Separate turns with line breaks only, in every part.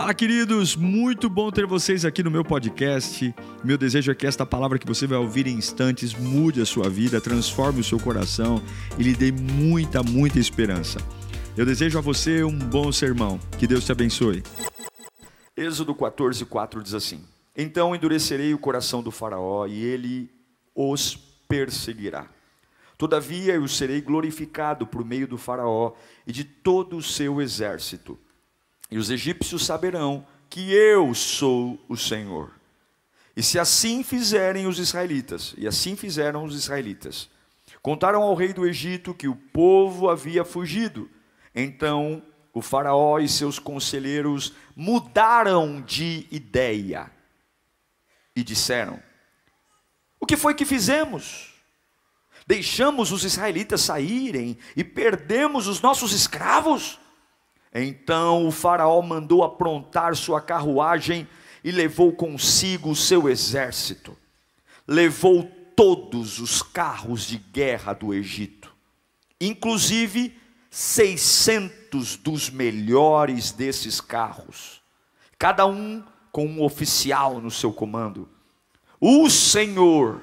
Fala, queridos! Muito bom ter vocês aqui no meu podcast. Meu desejo é que esta palavra que você vai ouvir em instantes mude a sua vida, transforme o seu coração e lhe dê muita, muita esperança. Eu desejo a você um bom sermão. Que Deus te abençoe. Êxodo 14, 4 diz assim: Então endurecerei o coração do Faraó e ele os perseguirá. Todavia eu serei glorificado por meio do Faraó e de todo o seu exército e os egípcios saberão que eu sou o Senhor. E se assim fizerem os israelitas, e assim fizeram os israelitas, contaram ao rei do Egito que o povo havia fugido. Então o Faraó e seus conselheiros mudaram de ideia e disseram: O que foi que fizemos? Deixamos os israelitas saírem e perdemos os nossos escravos? Então o Faraó mandou aprontar sua carruagem e levou consigo o seu exército. Levou todos os carros de guerra do Egito, inclusive 600 dos melhores desses carros, cada um com um oficial no seu comando. O Senhor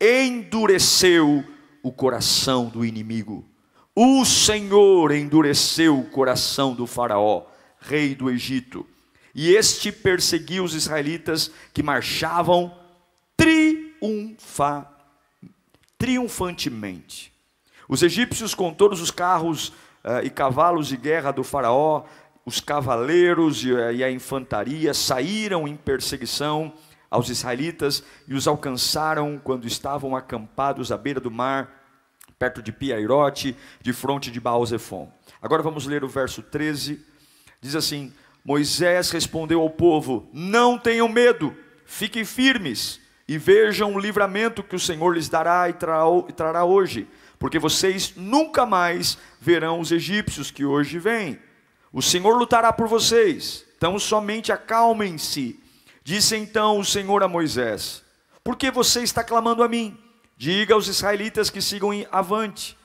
endureceu o coração do inimigo o Senhor endureceu o coração do Faraó, rei do Egito, e este perseguiu os israelitas que marchavam triunfa, triunfantemente. Os egípcios, com todos os carros uh, e cavalos de guerra do Faraó, os cavaleiros e, uh, e a infantaria saíram em perseguição aos israelitas e os alcançaram quando estavam acampados à beira do mar perto de Piairote, de fronte de Baal-Zephon. Agora vamos ler o verso 13. Diz assim: Moisés respondeu ao povo: Não tenham medo, fiquem firmes e vejam o livramento que o Senhor lhes dará e trará hoje, porque vocês nunca mais verão os egípcios que hoje vêm. O Senhor lutará por vocês, então somente acalmem-se. Disse então o Senhor a Moisés: Por que você está clamando a mim? Diga aos israelitas que sigam avante.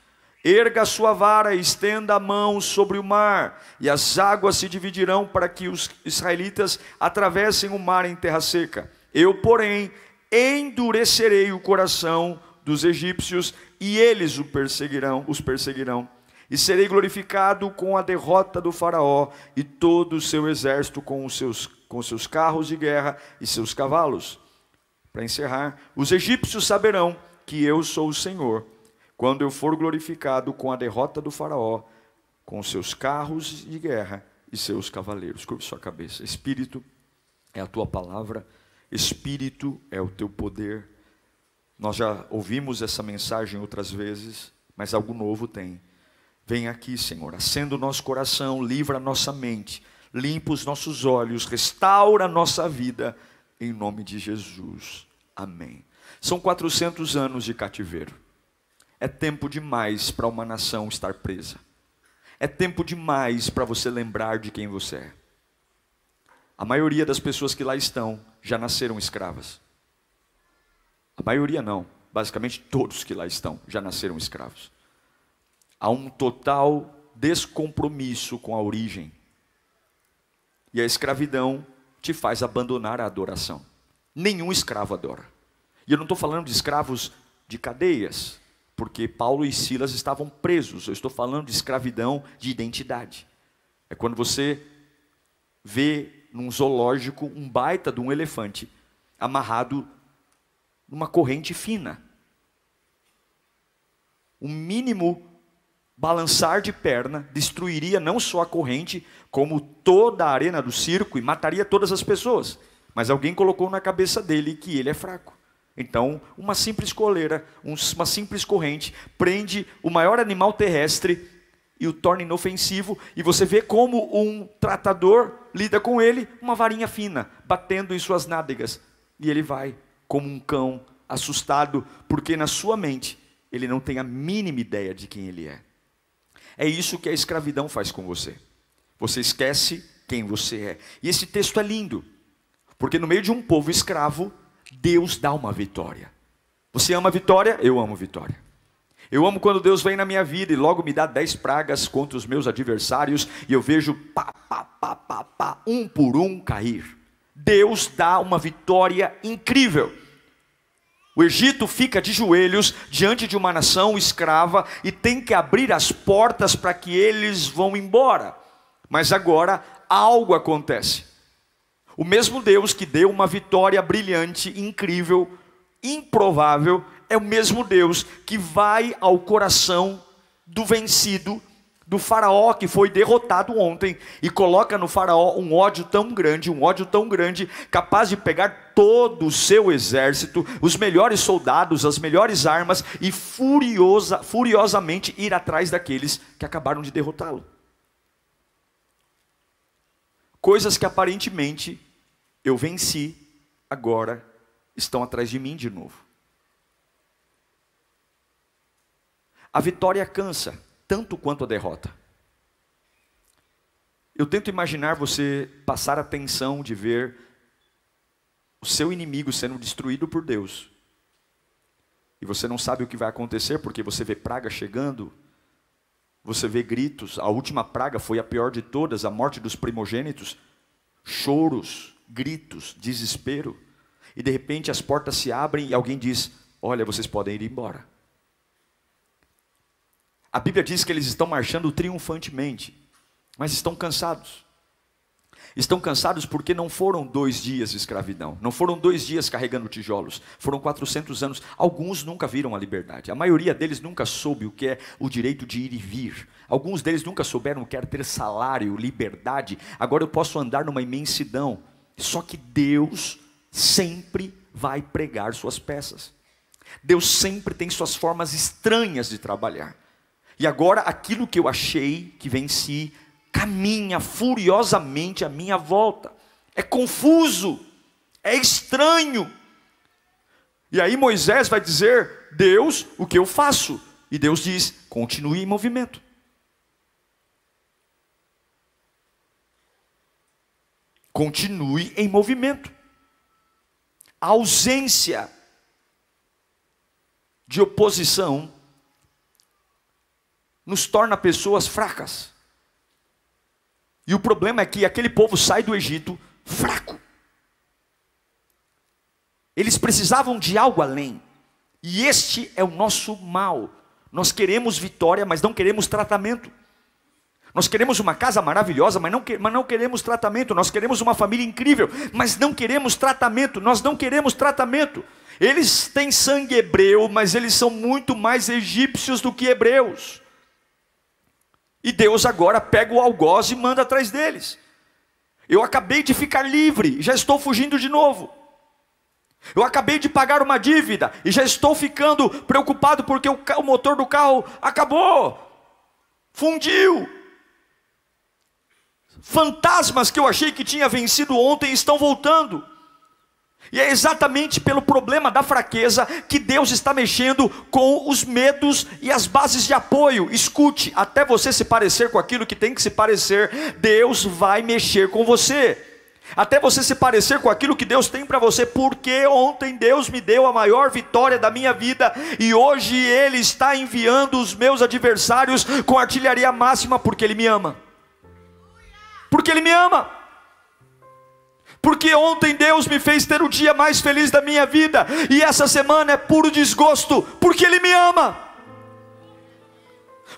Erga sua vara e estenda a mão sobre o mar, e as águas se dividirão para que os israelitas atravessem o mar em terra seca. Eu, porém, endurecerei o coração dos egípcios e eles o perseguirão, os perseguirão. E serei glorificado com a derrota do faraó e todo o seu exército com os seus, com seus carros de guerra e seus cavalos. Para encerrar, os egípcios saberão que eu sou o Senhor, quando eu for glorificado com a derrota do Faraó, com seus carros de guerra e seus cavaleiros. Curve sua cabeça. Espírito é a tua palavra, Espírito é o teu poder. Nós já ouvimos essa mensagem outras vezes, mas algo novo tem. Vem aqui, Senhor, acenda o nosso coração, livra a nossa mente, limpa os nossos olhos, restaura a nossa vida, em nome de Jesus. Amém. São 400 anos de cativeiro. É tempo demais para uma nação estar presa. É tempo demais para você lembrar de quem você é. A maioria das pessoas que lá estão já nasceram escravas. A maioria não, basicamente todos que lá estão já nasceram escravos. Há um total descompromisso com a origem. E a escravidão te faz abandonar a adoração. Nenhum escravo adora. E eu não estou falando de escravos de cadeias, porque Paulo e Silas estavam presos. Eu estou falando de escravidão de identidade. É quando você vê num zoológico um baita de um elefante amarrado numa corrente fina. O mínimo balançar de perna destruiria não só a corrente, como toda a arena do circo e mataria todas as pessoas. Mas alguém colocou na cabeça dele que ele é fraco. Então, uma simples coleira, uma simples corrente, prende o maior animal terrestre e o torna inofensivo, e você vê como um tratador lida com ele, uma varinha fina, batendo em suas nádegas. E ele vai como um cão assustado, porque na sua mente ele não tem a mínima ideia de quem ele é. É isso que a escravidão faz com você. Você esquece quem você é. E esse texto é lindo, porque no meio de um povo escravo, Deus dá uma vitória. Você ama vitória? Eu amo vitória. Eu amo quando Deus vem na minha vida e logo me dá dez pragas contra os meus adversários e eu vejo pá, pá, pá, pá, pá, um por um cair. Deus dá uma vitória incrível. O Egito fica de joelhos diante de uma nação escrava e tem que abrir as portas para que eles vão embora. Mas agora algo acontece. O mesmo Deus que deu uma vitória brilhante, incrível, improvável, é o mesmo Deus que vai ao coração do vencido, do faraó que foi derrotado ontem, e coloca no faraó um ódio tão grande, um ódio tão grande, capaz de pegar todo o seu exército, os melhores soldados, as melhores armas, e furiosa, furiosamente ir atrás daqueles que acabaram de derrotá-lo. Coisas que aparentemente eu venci, agora estão atrás de mim de novo. A vitória cansa, tanto quanto a derrota. Eu tento imaginar você passar a tensão de ver o seu inimigo sendo destruído por Deus. E você não sabe o que vai acontecer porque você vê praga chegando, você vê gritos. A última praga foi a pior de todas, a morte dos primogênitos. Choros, gritos, desespero. E de repente as portas se abrem e alguém diz: Olha, vocês podem ir embora. A Bíblia diz que eles estão marchando triunfantemente, mas estão cansados. Estão cansados porque não foram dois dias de escravidão, não foram dois dias carregando tijolos, foram 400 anos. Alguns nunca viram a liberdade, a maioria deles nunca soube o que é o direito de ir e vir. Alguns deles nunca souberam o que era ter salário, liberdade. Agora eu posso andar numa imensidão. Só que Deus sempre vai pregar suas peças. Deus sempre tem suas formas estranhas de trabalhar. E agora aquilo que eu achei que venci caminha furiosamente à minha volta. É confuso, é estranho. E aí Moisés vai dizer: Deus, o que eu faço? E Deus diz: continue em movimento. Continue em movimento. A ausência de oposição nos torna pessoas fracas. E o problema é que aquele povo sai do Egito fraco. Eles precisavam de algo além. E este é o nosso mal. Nós queremos vitória, mas não queremos tratamento. Nós queremos uma casa maravilhosa, mas não, mas não queremos tratamento. Nós queremos uma família incrível, mas não queremos tratamento. Nós não queremos tratamento. Eles têm sangue hebreu, mas eles são muito mais egípcios do que hebreus. E Deus agora pega o algoz e manda atrás deles. Eu acabei de ficar livre, já estou fugindo de novo. Eu acabei de pagar uma dívida e já estou ficando preocupado porque o motor do carro acabou, fundiu. Fantasmas que eu achei que tinha vencido ontem estão voltando. E é exatamente pelo problema da fraqueza que Deus está mexendo com os medos e as bases de apoio. Escute, até você se parecer com aquilo que tem que se parecer, Deus vai mexer com você. Até você se parecer com aquilo que Deus tem para você, porque ontem Deus me deu a maior vitória da minha vida e hoje Ele está enviando os meus adversários com artilharia máxima, porque Ele me ama. Porque Ele me ama porque ontem Deus me fez ter o dia mais feliz da minha vida, e essa semana é puro desgosto, porque Ele me ama.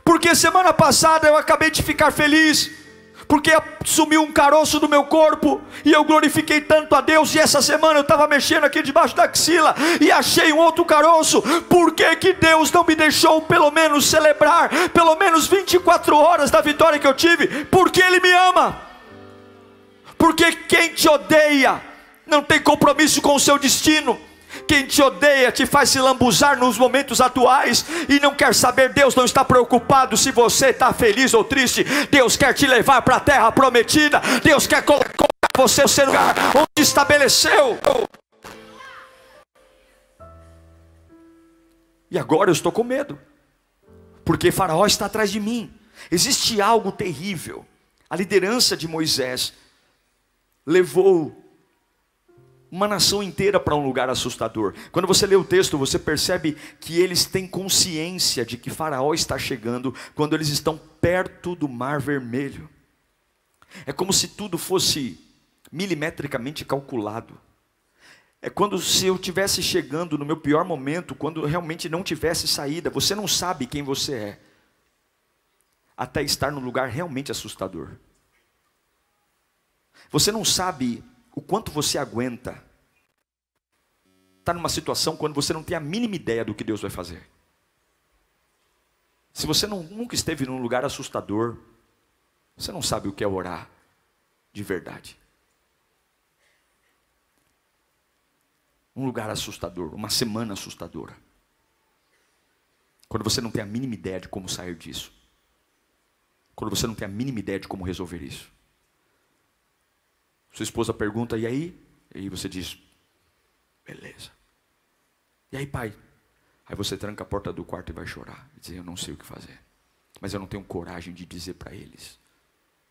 Porque semana passada eu acabei de ficar feliz, porque sumiu um caroço do meu corpo, e eu glorifiquei tanto a Deus, e essa semana eu estava mexendo aqui debaixo da axila, e achei um outro caroço, por que, que Deus não me deixou pelo menos celebrar, pelo menos 24 horas da vitória que eu tive? Porque Ele me ama porque quem te odeia não tem compromisso com o seu destino. Quem te odeia te faz se lambuzar nos momentos atuais e não quer saber. Deus não está preocupado se você está feliz ou triste. Deus quer te levar para a terra prometida. Deus quer colocar você no lugar onde estabeleceu. E agora eu estou com medo, porque Faraó está atrás de mim. Existe algo terrível. A liderança de Moisés levou uma nação inteira para um lugar assustador. Quando você lê o texto, você percebe que eles têm consciência de que Faraó está chegando quando eles estão perto do Mar Vermelho. É como se tudo fosse milimetricamente calculado. É quando se eu tivesse chegando no meu pior momento, quando realmente não tivesse saída, você não sabe quem você é, até estar num lugar realmente assustador. Você não sabe o quanto você aguenta estar numa situação quando você não tem a mínima ideia do que Deus vai fazer. Se você não, nunca esteve num lugar assustador, você não sabe o que é orar de verdade. Um lugar assustador, uma semana assustadora. Quando você não tem a mínima ideia de como sair disso. Quando você não tem a mínima ideia de como resolver isso. Sua esposa pergunta, e aí? E aí você diz, beleza. E aí, pai? Aí você tranca a porta do quarto e vai chorar. E dizer, eu não sei o que fazer. Mas eu não tenho coragem de dizer para eles.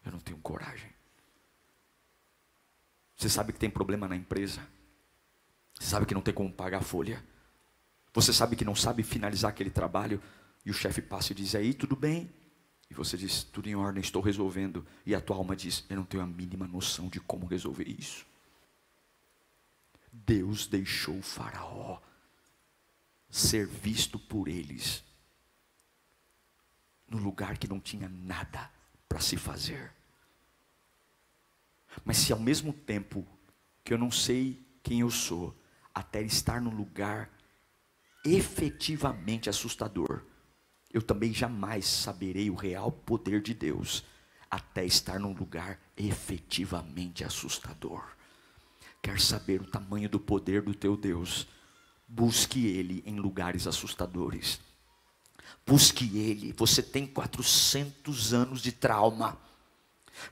Eu não tenho coragem. Você sabe que tem problema na empresa. Você sabe que não tem como pagar a folha. Você sabe que não sabe finalizar aquele trabalho. E o chefe passa e diz, aí, tudo bem? E você diz, tudo em ordem, estou resolvendo. E a tua alma diz, eu não tenho a mínima noção de como resolver isso. Deus deixou o Faraó ser visto por eles no lugar que não tinha nada para se fazer. Mas se ao mesmo tempo que eu não sei quem eu sou, até estar num lugar efetivamente assustador, eu também jamais saberei o real poder de Deus até estar num lugar efetivamente assustador. Quer saber o tamanho do poder do teu Deus? Busque Ele em lugares assustadores. Busque Ele. Você tem 400 anos de trauma.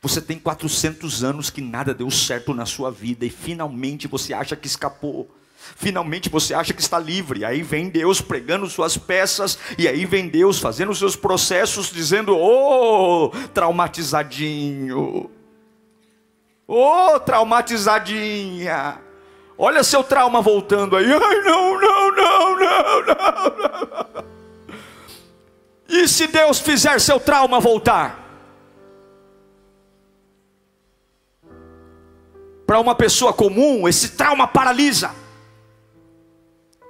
Você tem 400 anos que nada deu certo na sua vida e finalmente você acha que escapou. Finalmente você acha que está livre. Aí vem Deus pregando suas peças, e aí vem Deus fazendo seus processos, dizendo: Oh, traumatizadinho. Oh, traumatizadinha. Olha seu trauma voltando aí. Ai, não, não, não, não, não. não. E se Deus fizer seu trauma voltar? Para uma pessoa comum, esse trauma paralisa.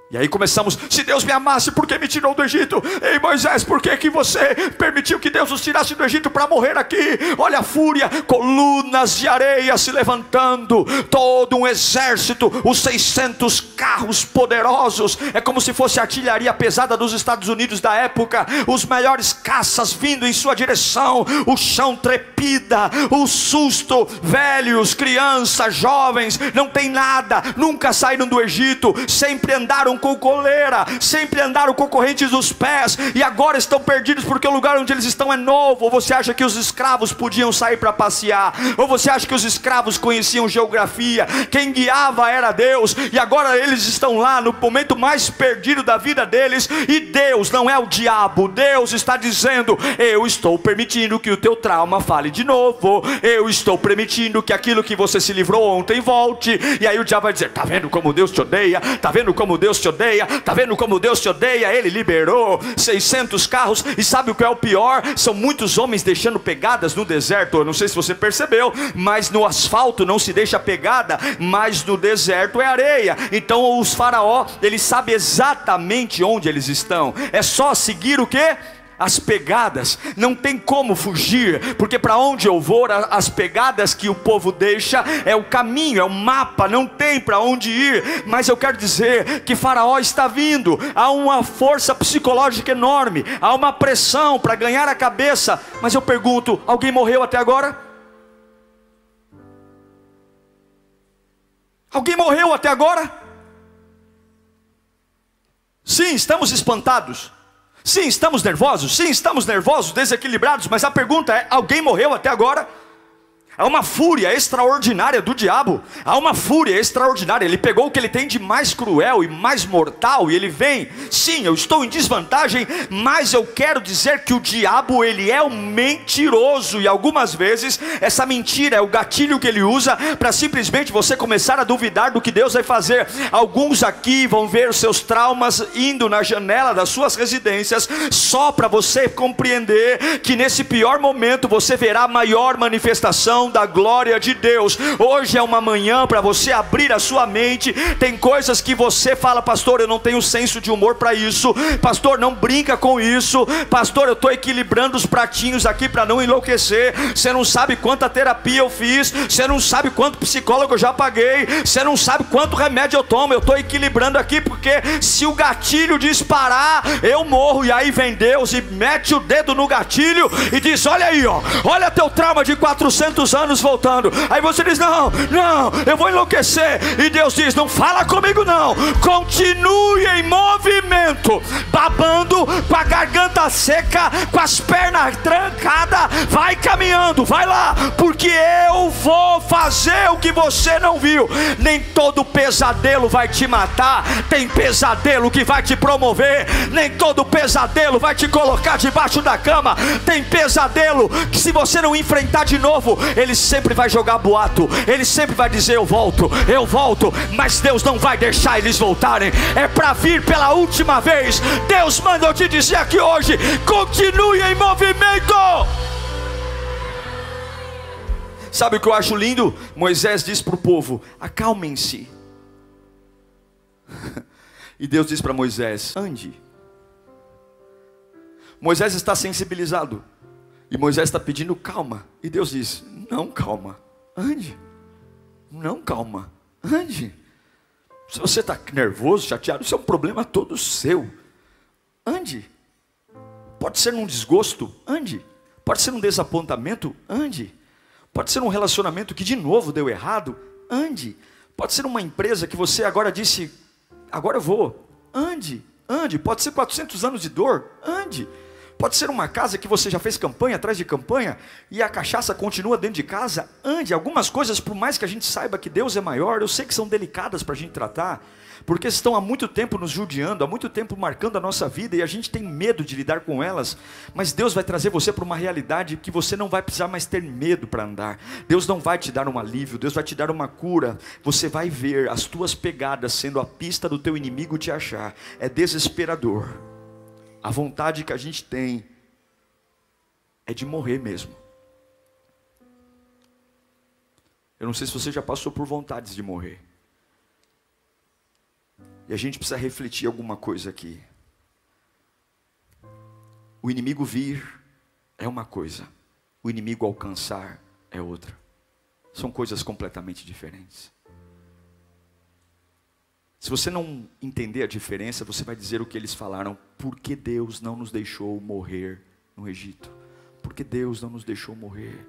E aí começamos, se Deus me amasse, por que me tirou do Egito? Ei Moisés, por que, que você permitiu que Deus nos tirasse do Egito para morrer aqui? Olha a fúria, colunas de areia se levantando, todo um exército, os 600 carros poderosos, é como se fosse a artilharia pesada dos Estados Unidos da época, os melhores caças vindo em sua direção, o chão trepida, o susto, velhos, crianças, jovens, não tem nada, nunca saíram do Egito, sempre andaram com coleira, sempre andaram com correntes dos pés, e agora estão perdidos porque o lugar onde eles estão é novo. Ou você acha que os escravos podiam sair para passear? Ou você acha que os escravos conheciam geografia? Quem guiava era Deus, e agora eles estão lá no momento mais perdido da vida deles, e Deus não é o diabo, Deus está dizendo: Eu estou permitindo que o teu trauma fale de novo, eu estou permitindo que aquilo que você se livrou ontem volte, e aí o diabo vai dizer: Está vendo como Deus te odeia? Está vendo como Deus te te odeia, está vendo como Deus te odeia? Ele liberou 600 carros, e sabe o que é o pior? São muitos homens deixando pegadas no deserto. Eu não sei se você percebeu, mas no asfalto não se deixa pegada, mas no deserto é areia. Então os faraó, ele sabe exatamente onde eles estão, é só seguir o que? As pegadas, não tem como fugir, porque para onde eu vou, as pegadas que o povo deixa é o caminho, é o mapa, não tem para onde ir. Mas eu quero dizer que Faraó está vindo, há uma força psicológica enorme, há uma pressão para ganhar a cabeça. Mas eu pergunto: alguém morreu até agora? Alguém morreu até agora? Sim, estamos espantados. Sim, estamos nervosos, sim, estamos nervosos, desequilibrados, mas a pergunta é: alguém morreu até agora? Há uma fúria extraordinária do diabo. Há uma fúria extraordinária. Ele pegou o que ele tem de mais cruel e mais mortal e ele vem. Sim, eu estou em desvantagem, mas eu quero dizer que o diabo ele é um mentiroso e algumas vezes essa mentira é o gatilho que ele usa para simplesmente você começar a duvidar do que Deus vai fazer. Alguns aqui vão ver os seus traumas indo na janela das suas residências só para você compreender que nesse pior momento você verá a maior manifestação da glória de Deus. Hoje é uma manhã para você abrir a sua mente. Tem coisas que você fala, pastor, eu não tenho senso de humor para isso. Pastor, não brinca com isso. Pastor, eu estou equilibrando os pratinhos aqui para não enlouquecer. Você não sabe quanta terapia eu fiz. Você não sabe quanto psicólogo eu já paguei. Você não sabe quanto remédio eu tomo. Eu estou equilibrando aqui porque se o gatilho disparar, eu morro. E aí vem Deus e mete o dedo no gatilho e diz: Olha aí, ó, olha teu trauma de 400 anos voltando. Aí você diz: Não, não, eu vou enlouquecer. E Deus diz: Não fala comigo, não. Continue em movimento, babando, com a garganta seca, com as pernas trancadas. Vai caminhando, vai lá, porque eu vou fazer o que você não viu. Nem todo pesadelo vai te matar, tem pesadelo que vai te promover. Nem todo pesadelo vai te colocar debaixo da cama. Tem pesadelo que, se você não enfrentar de novo, ele sempre vai jogar boato, ele sempre vai dizer: Eu volto, eu volto, mas Deus não vai deixar eles voltarem, é para vir pela última vez. Deus manda eu te dizer aqui hoje: continue em movimento. Sabe o que eu acho lindo? Moisés diz para o povo: acalmem-se. E Deus diz para Moisés: ande. Moisés está sensibilizado. E Moisés está pedindo calma. E Deus diz: Não, calma, ande. Não, calma, ande. Se você está nervoso, chateado, isso é um problema todo seu. Ande. Pode ser um desgosto, ande. Pode ser um desapontamento, ande. Pode ser um relacionamento que de novo deu errado, ande. Pode ser uma empresa que você agora disse, agora eu vou, ande, ande. Pode ser 400 anos de dor, ande. Pode ser uma casa que você já fez campanha atrás de campanha e a cachaça continua dentro de casa. Ande, algumas coisas, por mais que a gente saiba que Deus é maior, eu sei que são delicadas para a gente tratar, porque estão há muito tempo nos judiando, há muito tempo marcando a nossa vida e a gente tem medo de lidar com elas. Mas Deus vai trazer você para uma realidade que você não vai precisar mais ter medo para andar. Deus não vai te dar um alívio, Deus vai te dar uma cura. Você vai ver as tuas pegadas sendo a pista do teu inimigo te achar. É desesperador. A vontade que a gente tem é de morrer mesmo. Eu não sei se você já passou por vontades de morrer. E a gente precisa refletir alguma coisa aqui. O inimigo vir é uma coisa, o inimigo alcançar é outra. São coisas completamente diferentes. Se você não entender a diferença, você vai dizer o que eles falaram: por que Deus não nos deixou morrer no Egito? Por que Deus não nos deixou morrer?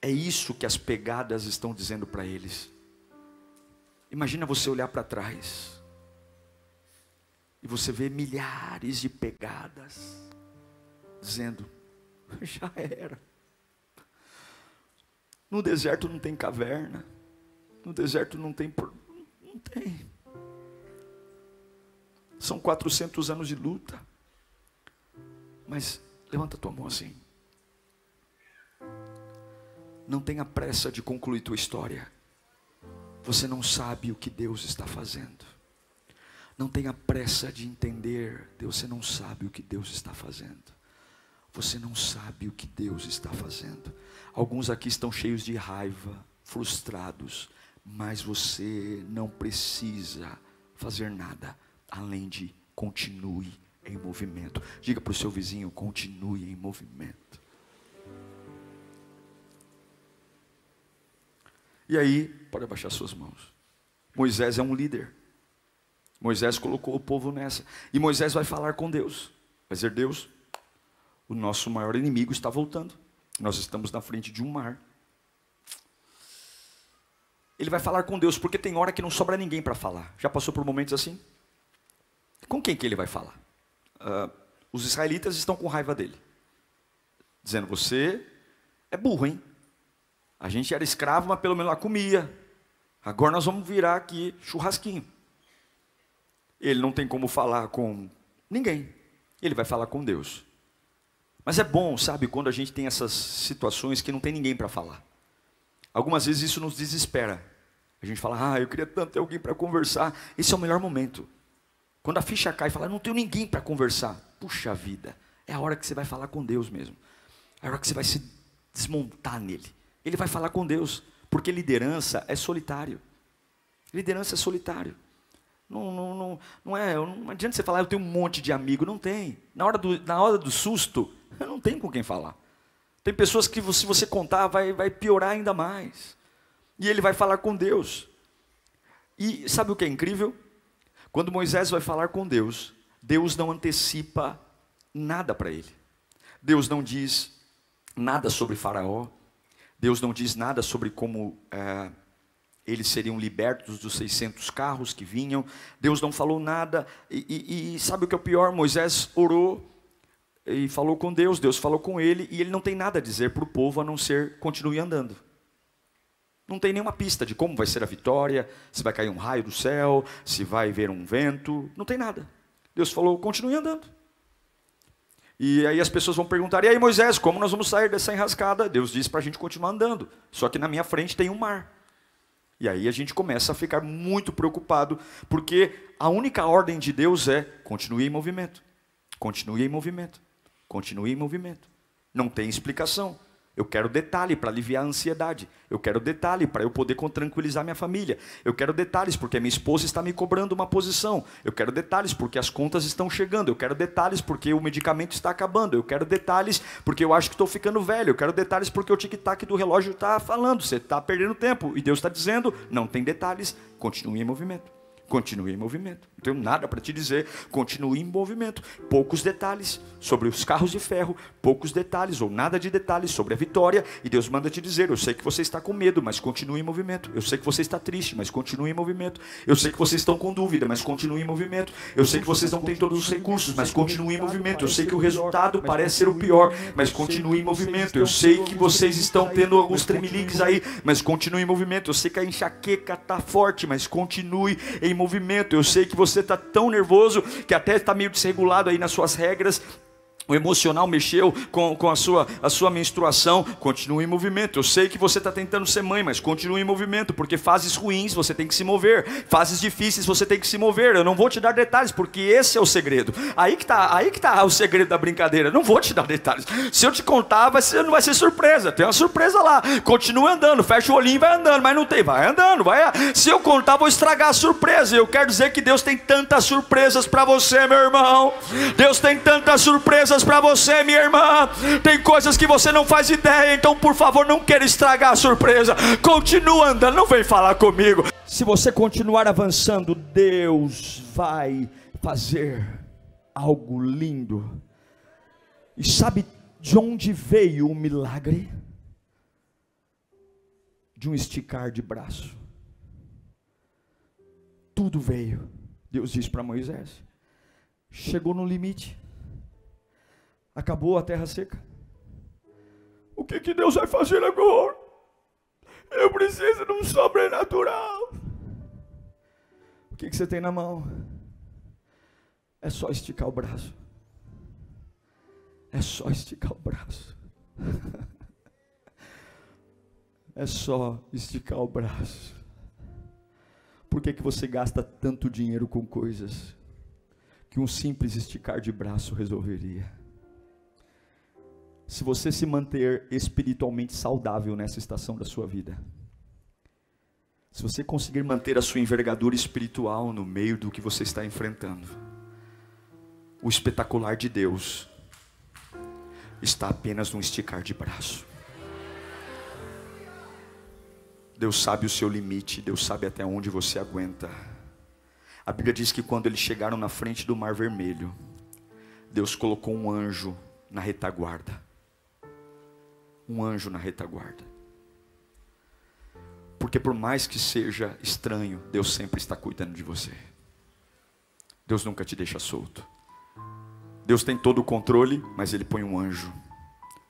É isso que as pegadas estão dizendo para eles. Imagina você olhar para trás e você vê milhares de pegadas dizendo: já era. No deserto não tem caverna, no deserto não tem não tem. São 400 anos de luta. Mas levanta tua mão assim. Não tenha pressa de concluir tua história. Você não sabe o que Deus está fazendo. Não tenha pressa de entender. Você não sabe o que Deus está fazendo. Você não sabe o que Deus está fazendo. Alguns aqui estão cheios de raiva, frustrados, mas você não precisa fazer nada além de continue em movimento. Diga para o seu vizinho: continue em movimento. E aí, pode abaixar suas mãos. Moisés é um líder. Moisés colocou o povo nessa. E Moisés vai falar com Deus. Vai dizer: Deus, o nosso maior inimigo está voltando. Nós estamos na frente de um mar. Ele vai falar com Deus, porque tem hora que não sobra ninguém para falar. Já passou por momentos assim? Com quem que ele vai falar? Uh, os israelitas estão com raiva dele, dizendo: Você é burro, hein? A gente era escravo, mas pelo menos lá comia. Agora nós vamos virar aqui churrasquinho. Ele não tem como falar com ninguém. Ele vai falar com Deus. Mas é bom, sabe, quando a gente tem essas situações que não tem ninguém para falar. Algumas vezes isso nos desespera. A gente fala, ah, eu queria tanto ter alguém para conversar. Esse é o melhor momento. Quando a ficha cai e fala, não tenho ninguém para conversar. Puxa vida, é a hora que você vai falar com Deus mesmo. É a hora que você vai se desmontar nele. Ele vai falar com Deus, porque liderança é solitário. Liderança é solitário. Não, não, não, não, é, não adianta você falar, eu tenho um monte de amigo. Não tem. Na hora do, na hora do susto, não tem com quem falar. Tem pessoas que, se você contar, vai, vai piorar ainda mais. E ele vai falar com Deus. E sabe o que é incrível? Quando Moisés vai falar com Deus, Deus não antecipa nada para ele. Deus não diz nada sobre Faraó. Deus não diz nada sobre como é, eles seriam libertos dos 600 carros que vinham. Deus não falou nada. E, e, e sabe o que é o pior? Moisés orou e falou com Deus, Deus falou com ele, e ele não tem nada a dizer para o povo a não ser continue andando. Não tem nenhuma pista de como vai ser a vitória, se vai cair um raio do céu, se vai ver um vento, não tem nada. Deus falou, continue andando. E aí as pessoas vão perguntar: e aí Moisés, como nós vamos sair dessa enrascada? Deus disse para a gente continuar andando, só que na minha frente tem um mar. E aí a gente começa a ficar muito preocupado, porque a única ordem de Deus é continue em movimento, continue em movimento. Continue em movimento. Não tem explicação. Eu quero detalhe para aliviar a ansiedade. Eu quero detalhe para eu poder tranquilizar minha família. Eu quero detalhes porque minha esposa está me cobrando uma posição. Eu quero detalhes porque as contas estão chegando. Eu quero detalhes porque o medicamento está acabando. Eu quero detalhes porque eu acho que estou ficando velho. Eu quero detalhes porque o tic-tac do relógio está falando. Você está perdendo tempo. E Deus está dizendo: não tem detalhes. Continue em movimento. Continue em movimento. Não tenho nada para te dizer. Continue em movimento. Poucos detalhes sobre os carros de ferro, poucos detalhes ou nada de detalhes sobre a vitória. E Deus manda te dizer: Eu sei que você está com medo, mas continue em movimento. Eu sei que você está triste, mas continue em movimento. Eu sei que vocês estão com dúvida, mas continue em movimento. Eu sei que vocês não têm todos os recursos, mas continue em movimento. Eu sei que o resultado parece ser o pior, mas continue em movimento. Eu sei que vocês estão tendo alguns tremeliques aí, mas continue em movimento. Eu sei que a enxaqueca está forte, mas continue em movimento. Eu sei que você está tão nervoso que até está meio desregulado aí nas suas regras. O emocional mexeu com, com a, sua, a sua menstruação, continue em movimento. Eu sei que você está tentando ser mãe, mas continue em movimento, porque fases ruins você tem que se mover, fases difíceis você tem que se mover. Eu não vou te dar detalhes, porque esse é o segredo. Aí que está, aí que tá o segredo da brincadeira. Eu não vou te dar detalhes. Se eu te contar, vai ser, não vai ser surpresa. Tem uma surpresa lá. Continue andando, fecha o olhinho e vai andando, mas não tem, vai andando, vai. Se eu contar, vou estragar a surpresa. Eu quero dizer que Deus tem tantas surpresas para você, meu irmão. Deus tem tantas surpresas coisas para você, minha irmã. Tem coisas que você não faz ideia, então por favor, não queira estragar a surpresa. Continua andando, não vem falar comigo. Se você continuar avançando, Deus vai fazer algo lindo. E sabe de onde veio o milagre? De um esticar de braço. Tudo veio. Deus disse para Moisés. Chegou no limite. Acabou a terra seca. O que, que Deus vai fazer agora? Eu preciso de um sobrenatural. O que, que você tem na mão? É só esticar o braço. É só esticar o braço. é só esticar o braço. Por que, que você gasta tanto dinheiro com coisas que um simples esticar de braço resolveria? Se você se manter espiritualmente saudável nessa estação da sua vida, se você conseguir manter a sua envergadura espiritual no meio do que você está enfrentando, o espetacular de Deus está apenas num esticar de braço. Deus sabe o seu limite, Deus sabe até onde você aguenta. A Bíblia diz que quando eles chegaram na frente do Mar Vermelho, Deus colocou um anjo na retaguarda um anjo na retaguarda. Porque por mais que seja estranho, Deus sempre está cuidando de você. Deus nunca te deixa solto. Deus tem todo o controle, mas Ele põe um anjo.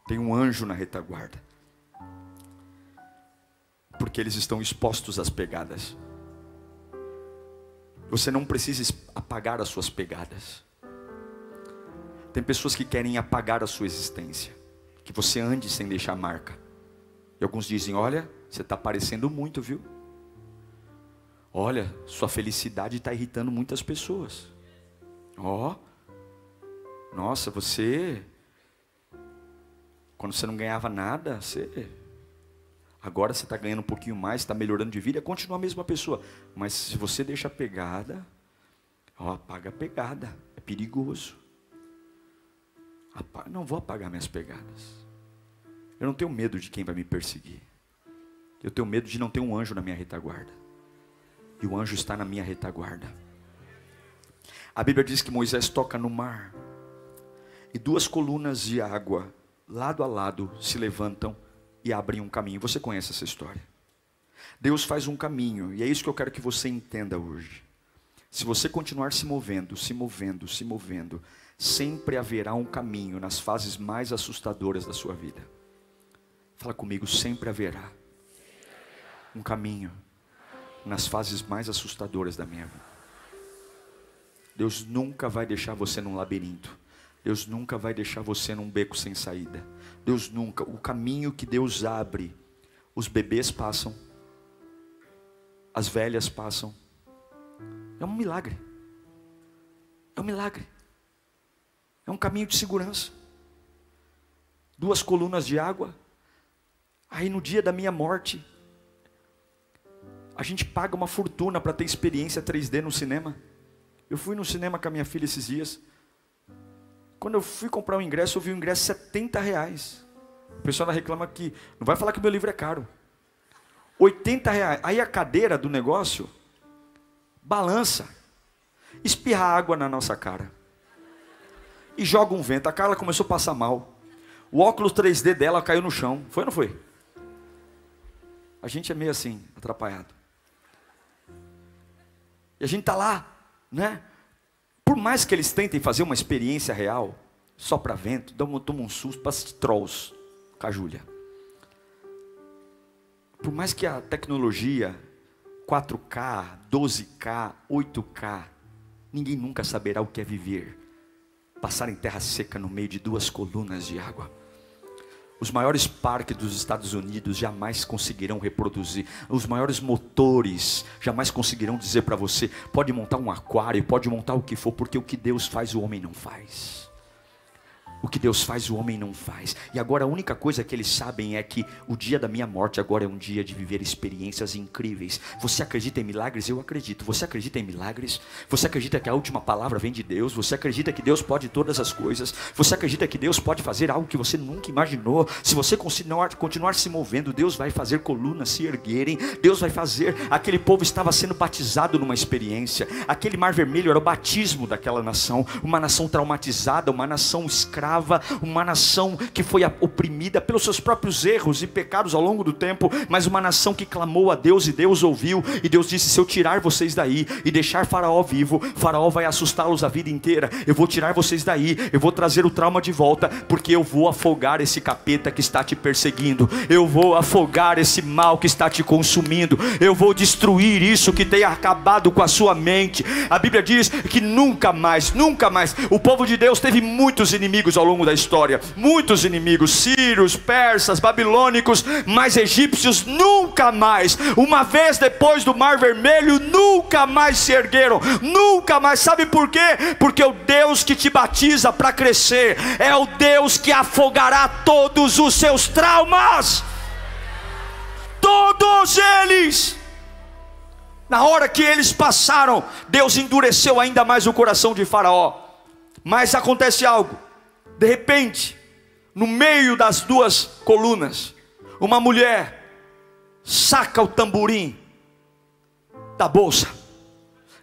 Tem um anjo na retaguarda. porque eles estão expostos às pegadas. Você não precisa apagar as suas pegadas. Tem pessoas que querem apagar a sua existência, que você ande sem deixar marca. E alguns dizem: Olha, você está parecendo muito, viu? Olha, sua felicidade está irritando muitas pessoas. Ó, oh, nossa, você, quando você não ganhava nada, você Agora você está ganhando um pouquinho mais, está melhorando de vida, continua a mesma pessoa. Mas se você deixa a pegada, ó, apaga a pegada. É perigoso. Não vou apagar minhas pegadas. Eu não tenho medo de quem vai me perseguir. Eu tenho medo de não ter um anjo na minha retaguarda. E o anjo está na minha retaguarda. A Bíblia diz que Moisés toca no mar. E duas colunas de água, lado a lado, se levantam e abrem um caminho. Você conhece essa história? Deus faz um caminho, e é isso que eu quero que você entenda hoje. Se você continuar se movendo, se movendo, se movendo, sempre haverá um caminho nas fases mais assustadoras da sua vida. Fala comigo, sempre haverá um caminho nas fases mais assustadoras da minha vida. Deus nunca vai deixar você num labirinto. Deus nunca vai deixar você num beco sem saída. Deus nunca, o caminho que Deus abre, os bebês passam, as velhas passam. É um milagre. É um milagre. É um caminho de segurança. Duas colunas de água. Aí no dia da minha morte, a gente paga uma fortuna para ter experiência 3D no cinema. Eu fui no cinema com a minha filha esses dias. Quando eu fui comprar um ingresso, eu vi o um ingresso 70 reais. O pessoal reclama que. Não vai falar que o meu livro é caro. 80 reais. Aí a cadeira do negócio balança. Espirra água na nossa cara. E joga um vento. A Carla começou a passar mal. O óculos 3D dela caiu no chão. Foi ou não foi? A gente é meio assim, atrapalhado. E a gente está lá, né? Por mais que eles tentem fazer uma experiência real, só para vento, toma um susto para trolls com a Júlia. Por mais que a tecnologia 4K, 12K, 8K, ninguém nunca saberá o que é viver, passar em terra seca no meio de duas colunas de água. Os maiores parques dos Estados Unidos jamais conseguirão reproduzir. Os maiores motores jamais conseguirão dizer para você: pode montar um aquário, pode montar o que for, porque o que Deus faz, o homem não faz. O que Deus faz, o homem não faz. E agora a única coisa que eles sabem é que o dia da minha morte agora é um dia de viver experiências incríveis. Você acredita em milagres? Eu acredito. Você acredita em milagres? Você acredita que a última palavra vem de Deus? Você acredita que Deus pode todas as coisas? Você acredita que Deus pode fazer algo que você nunca imaginou? Se você continuar, continuar se movendo, Deus vai fazer colunas se erguerem. Deus vai fazer. Aquele povo estava sendo batizado numa experiência. Aquele mar vermelho era o batismo daquela nação. Uma nação traumatizada, uma nação escrava uma nação que foi oprimida pelos seus próprios erros e pecados ao longo do tempo, mas uma nação que clamou a Deus e Deus ouviu, e Deus disse: Se eu tirar vocês daí e deixar Faraó vivo, Faraó vai assustá-los a vida inteira. Eu vou tirar vocês daí, eu vou trazer o trauma de volta, porque eu vou afogar esse capeta que está te perseguindo, eu vou afogar esse mal que está te consumindo, eu vou destruir isso que tem acabado com a sua mente. A Bíblia diz que nunca mais, nunca mais, o povo de Deus teve muitos inimigos ao longo da história. Muitos inimigos, sírios, persas, babilônicos, mas egípcios nunca mais, uma vez depois do Mar Vermelho, nunca mais se ergueram, nunca mais. Sabe por quê? Porque o Deus que te batiza para crescer é o Deus que afogará todos os seus traumas. Todos eles. Na hora que eles passaram, Deus endureceu ainda mais o coração de Faraó. Mas acontece algo. De repente, no meio das duas colunas, uma mulher saca o tamborim da bolsa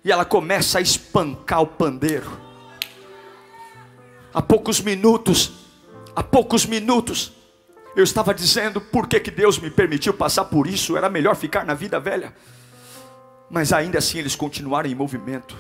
e ela começa a espancar o pandeiro. Há poucos minutos, há poucos minutos, eu estava dizendo por que, que Deus me permitiu passar por isso, era melhor ficar na vida velha. Mas ainda assim eles continuaram em movimento.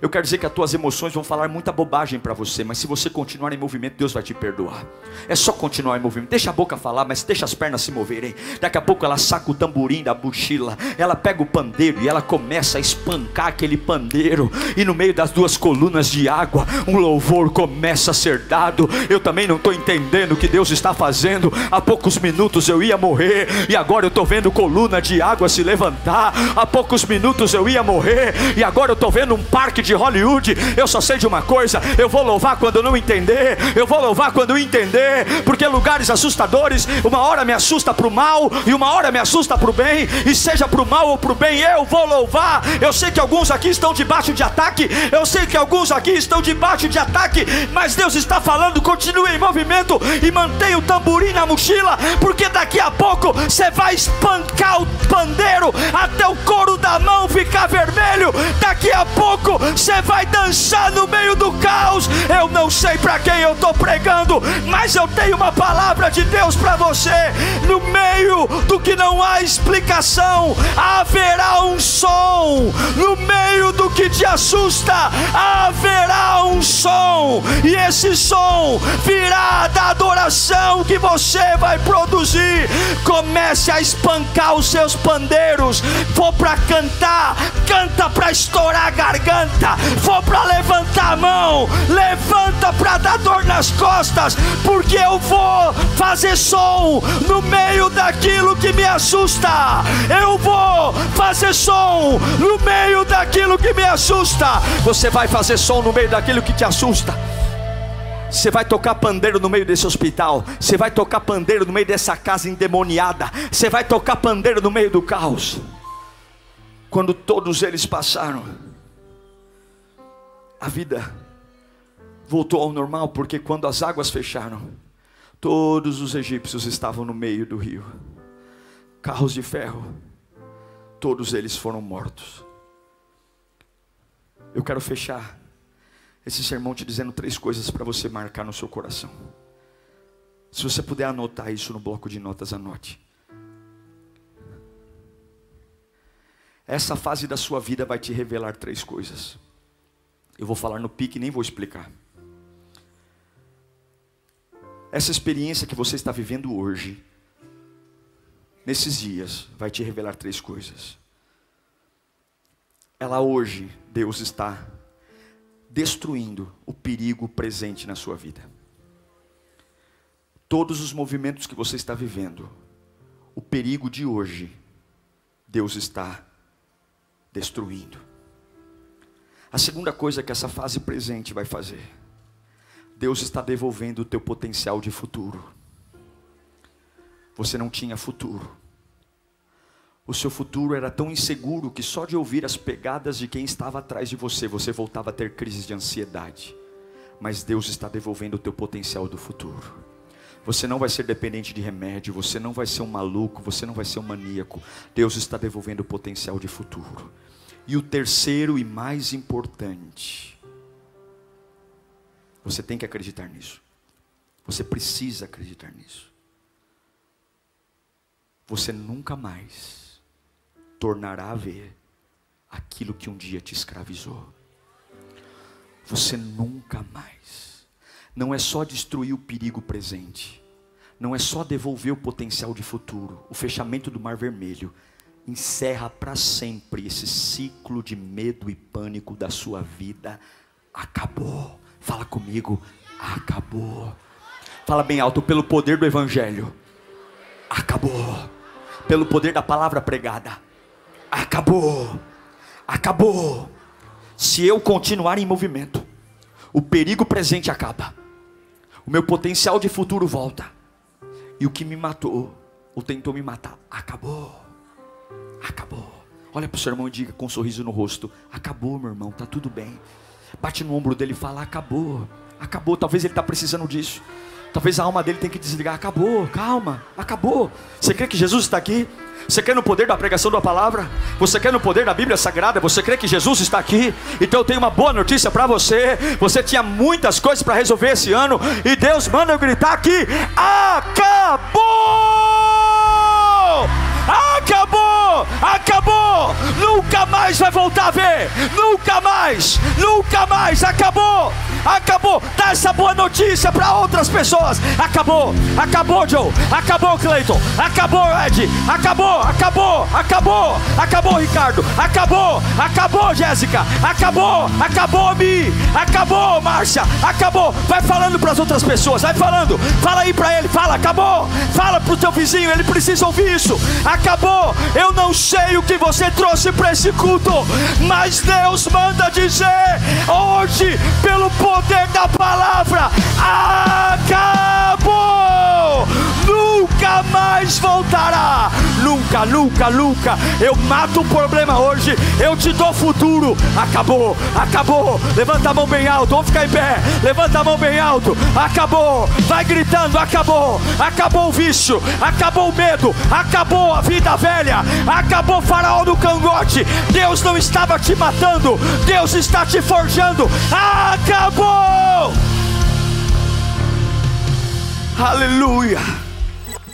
Eu quero dizer que as tuas emoções vão falar muita bobagem para você, mas se você continuar em movimento, Deus vai te perdoar. É só continuar em movimento. Deixa a boca falar, mas deixa as pernas se moverem. Daqui a pouco ela saca o tamborim da mochila, ela pega o pandeiro e ela começa a espancar aquele pandeiro. E no meio das duas colunas de água, um louvor começa a ser dado. Eu também não estou entendendo o que Deus está fazendo. Há poucos minutos eu ia morrer e agora eu estou vendo coluna de água se levantar. Há poucos minutos eu ia morrer e agora eu estou vendo um parque de Hollywood. Eu só sei de uma coisa: eu vou louvar quando eu não entender, eu vou louvar quando eu entender, porque lugares assustadores, uma hora me assusta para o mal e uma hora me assusta para o bem, e seja para o mal ou para o bem, eu vou louvar. Eu sei que alguns aqui estão debaixo de ataque, eu sei que alguns aqui estão debaixo de ataque, mas Deus está falando, continue em movimento e mantenha o tamborim na mochila, porque daqui a pouco você vai espancar o pandeiro até o couro da mão ficar vermelho. Daqui a pouco você vai dançar no meio do caos. Eu não sei para quem eu estou pregando, mas eu tenho uma palavra de Deus para você. No meio do que não há explicação, haverá um som. No meio do que te assusta, haverá um som. E esse som virá da adoração que você vai produzir. Comece a espancar os seus pandeiros. For para cantar, canta para estourar a garganta for para levantar a mão, levanta para dar dor nas costas, porque eu vou fazer som no meio daquilo que me assusta. Eu vou fazer som no meio daquilo que me assusta. Você vai fazer som no meio daquilo que te assusta. Você vai tocar pandeiro no meio desse hospital. Você vai tocar pandeiro no meio dessa casa endemoniada. Você vai tocar pandeiro no meio do caos. Quando todos eles passaram, a vida voltou ao normal, porque quando as águas fecharam, todos os egípcios estavam no meio do rio. Carros de ferro, todos eles foram mortos. Eu quero fechar esse sermão te dizendo três coisas para você marcar no seu coração. Se você puder anotar isso no bloco de notas, anote. Essa fase da sua vida vai te revelar três coisas. Eu vou falar no pique e nem vou explicar. Essa experiência que você está vivendo hoje, nesses dias, vai te revelar três coisas. Ela hoje, Deus está destruindo o perigo presente na sua vida. Todos os movimentos que você está vivendo, o perigo de hoje, Deus está destruindo. A segunda coisa que essa fase presente vai fazer, Deus está devolvendo o teu potencial de futuro. Você não tinha futuro. O seu futuro era tão inseguro que só de ouvir as pegadas de quem estava atrás de você, você voltava a ter crises de ansiedade. Mas Deus está devolvendo o teu potencial do futuro. Você não vai ser dependente de remédio, você não vai ser um maluco, você não vai ser um maníaco. Deus está devolvendo o potencial de futuro. E o terceiro e mais importante, você tem que acreditar nisso. Você precisa acreditar nisso. Você nunca mais tornará a ver aquilo que um dia te escravizou. Você nunca mais. Não é só destruir o perigo presente. Não é só devolver o potencial de futuro, o fechamento do mar vermelho encerra para sempre esse ciclo de medo e pânico da sua vida. Acabou. Fala comigo. Acabou. Fala bem alto, pelo poder do Evangelho. Acabou. Pelo poder da palavra pregada. Acabou. Acabou. Se eu continuar em movimento, o perigo presente acaba. O meu potencial de futuro volta. E o que me matou, ou tentou me matar, acabou. Acabou. Olha para o seu irmão e diga com um sorriso no rosto: Acabou, meu irmão, tá tudo bem. Bate no ombro dele e fala: Acabou, acabou. Talvez ele está precisando disso. Talvez a alma dele tenha que desligar. Acabou, calma, acabou. Você crê que Jesus está aqui? Você crê no poder da pregação da palavra? Você crê no poder da Bíblia Sagrada? Você crê que Jesus está aqui? Então eu tenho uma boa notícia para você. Você tinha muitas coisas para resolver esse ano e Deus manda eu gritar aqui: acabou! Acabou! Acabou! Nunca mais vai voltar a ver! Nunca mais! nunca mais, acabou, acabou. Dá essa boa notícia para outras pessoas. Acabou, acabou, Joe, acabou, Clayton, acabou, Ed, acabou, acabou, acabou, acabou, Ricardo, acabou, acabou, Jéssica, acabou, acabou, Mi, acabou, Márcia, acabou. Vai falando para as outras pessoas, vai falando, fala aí para ele, fala, acabou, fala para o teu vizinho, ele precisa ouvir isso. Acabou, eu não sei o que você trouxe para esse culto, mas Deus manda dizer hoje, pelo poder da palavra, acabou! Nunca mais voltará. Nunca, nunca, nunca. Eu mato o problema hoje. Eu te dou futuro. Acabou, acabou. Levanta a mão bem alto. Vamos ficar em pé. Levanta a mão bem alto. Acabou. Vai gritando. Acabou. Acabou o vício. Acabou o medo. Acabou a vida velha. Acabou o faraó do cangote. Deus não estava te matando. Deus está te forjando. Acabou. Aleluia.